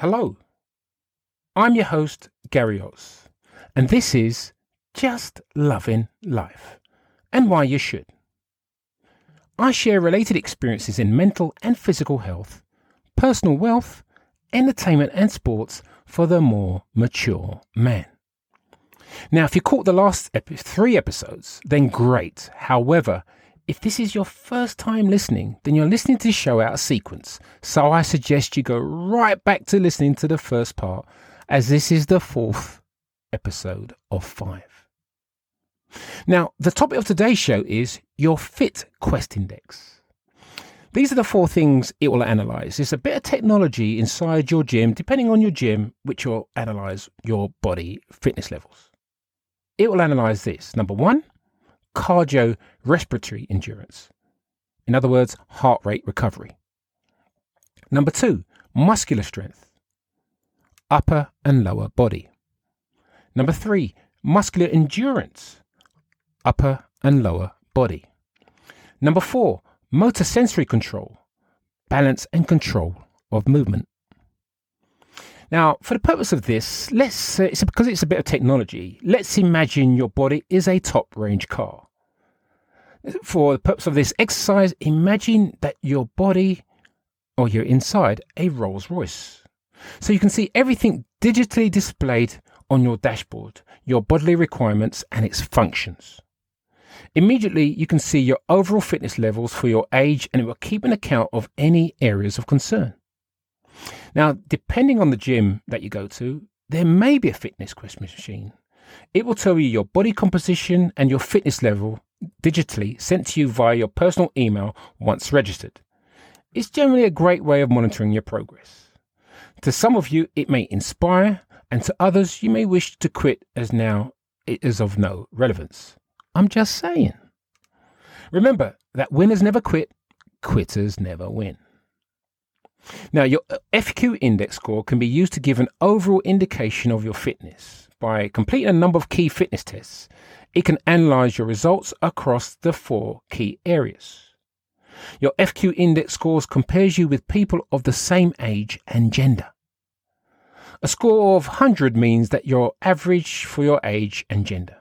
Hello, I'm your host, Gary Oz, and this is Just Loving Life and Why You Should. I share related experiences in mental and physical health, personal wealth, entertainment, and sports for the more mature man. Now, if you caught the last epi- three episodes, then great. However, if this is your first time listening, then you're listening to the show out of sequence. So I suggest you go right back to listening to the first part, as this is the fourth episode of five. Now, the topic of today's show is your Fit Quest Index. These are the four things it will analyze. It's a bit of technology inside your gym, depending on your gym, which will analyze your body fitness levels. It will analyze this. Number one, cardio respiratory endurance. In other words, heart rate recovery. Number two, muscular strength, upper and lower body. Number three, muscular endurance, upper and lower body. Number four, motor sensory control, balance and control of movement. Now, for the purpose of this, let's uh, it's because it's a bit of technology. Let's imagine your body is a top range car. For the purpose of this exercise, imagine that your body or you're inside a Rolls Royce. So you can see everything digitally displayed on your dashboard, your bodily requirements and its functions. Immediately, you can see your overall fitness levels for your age and it will keep an account of any areas of concern. Now, depending on the gym that you go to, there may be a fitness quest machine. It will tell you your body composition and your fitness level digitally sent to you via your personal email once registered. It's generally a great way of monitoring your progress. To some of you, it may inspire, and to others, you may wish to quit as now it is of no relevance. I'm just saying. Remember that winners never quit, quitters never win. Now, your uh, FQ index score can be used to give an overall indication of your fitness. By completing a number of key fitness tests, it can analyze your results across the four key areas. Your FQ index scores compares you with people of the same age and gender. A score of 100 means that you're average for your age and gender.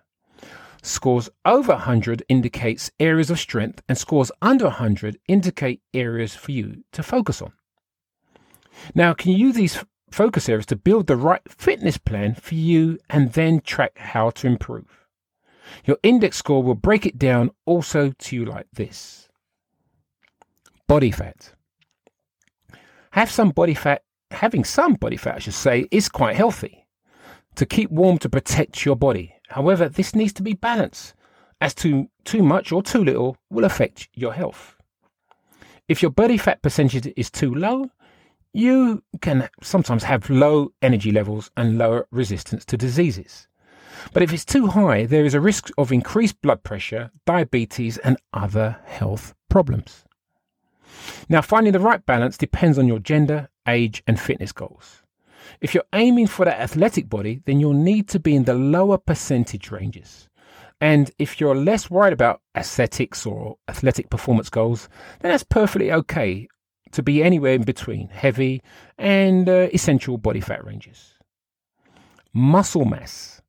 Scores over 100 indicates areas of strength and scores under 100 indicate areas for you to focus on. Now, can you use these focus areas to build the right fitness plan for you and then track how to improve? Your index score will break it down also to you like this body fat. Have some body fat, having some body fat, I should say, is quite healthy to keep warm to protect your body. However, this needs to be balanced, as too, too much or too little will affect your health. If your body fat percentage is too low, you can sometimes have low energy levels and lower resistance to diseases. But if it's too high, there is a risk of increased blood pressure, diabetes, and other health problems. Now, finding the right balance depends on your gender, age, and fitness goals. If you're aiming for that athletic body, then you'll need to be in the lower percentage ranges. And if you're less worried about aesthetics or athletic performance goals, then that's perfectly okay to be anywhere in between heavy and uh, essential body fat ranges. Muscle mass.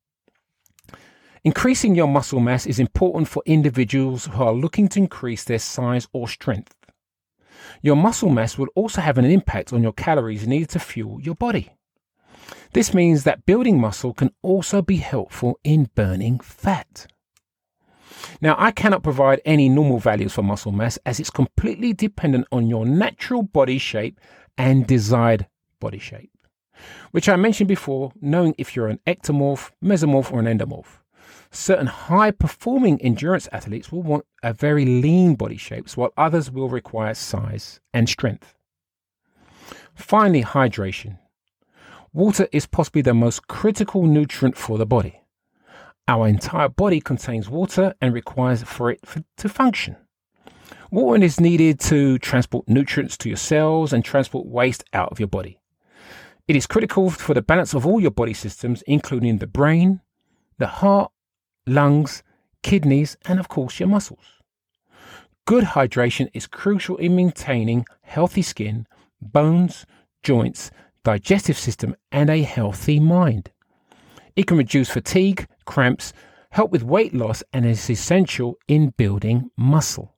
Increasing your muscle mass is important for individuals who are looking to increase their size or strength. Your muscle mass will also have an impact on your calories needed to fuel your body. This means that building muscle can also be helpful in burning fat. Now, I cannot provide any normal values for muscle mass as it's completely dependent on your natural body shape and desired body shape, which I mentioned before, knowing if you're an ectomorph, mesomorph, or an endomorph. Certain high performing endurance athletes will want a very lean body shapes, while others will require size and strength. Finally, hydration. Water is possibly the most critical nutrient for the body. Our entire body contains water and requires for it for, to function. Water is needed to transport nutrients to your cells and transport waste out of your body. It is critical for the balance of all your body systems, including the brain, the heart, lungs, kidneys, and of course your muscles. Good hydration is crucial in maintaining healthy skin, bones, joints, digestive system, and a healthy mind. It can reduce fatigue, cramps, help with weight loss, and is essential in building muscle.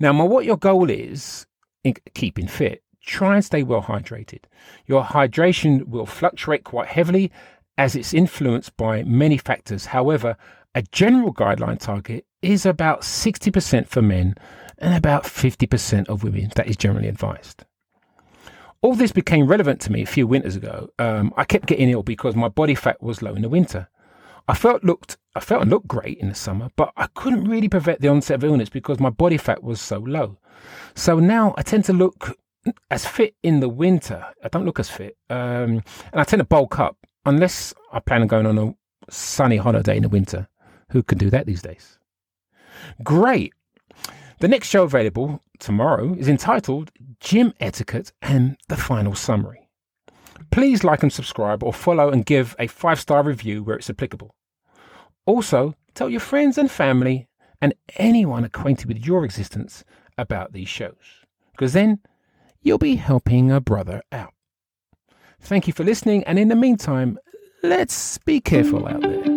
Now, what your goal is in keeping fit, try and stay well hydrated. Your hydration will fluctuate quite heavily as it's influenced by many factors. However, a general guideline target is about 60% for men and about 50% of women. That is generally advised. All this became relevant to me a few winters ago. Um, I kept getting ill because my body fat was low in the winter. I felt looked I felt and looked great in the summer, but I couldn't really prevent the onset of illness because my body fat was so low. So now I tend to look as fit in the winter. I don't look as fit, um, and I tend to bulk up unless I plan on going on a sunny holiday in the winter. Who can do that these days? Great. The next show available tomorrow is entitled Gym Etiquette and the Final Summary. Please like and subscribe or follow and give a five star review where it's applicable. Also, tell your friends and family and anyone acquainted with your existence about these shows, because then you'll be helping a brother out. Thank you for listening, and in the meantime, let's be careful out there.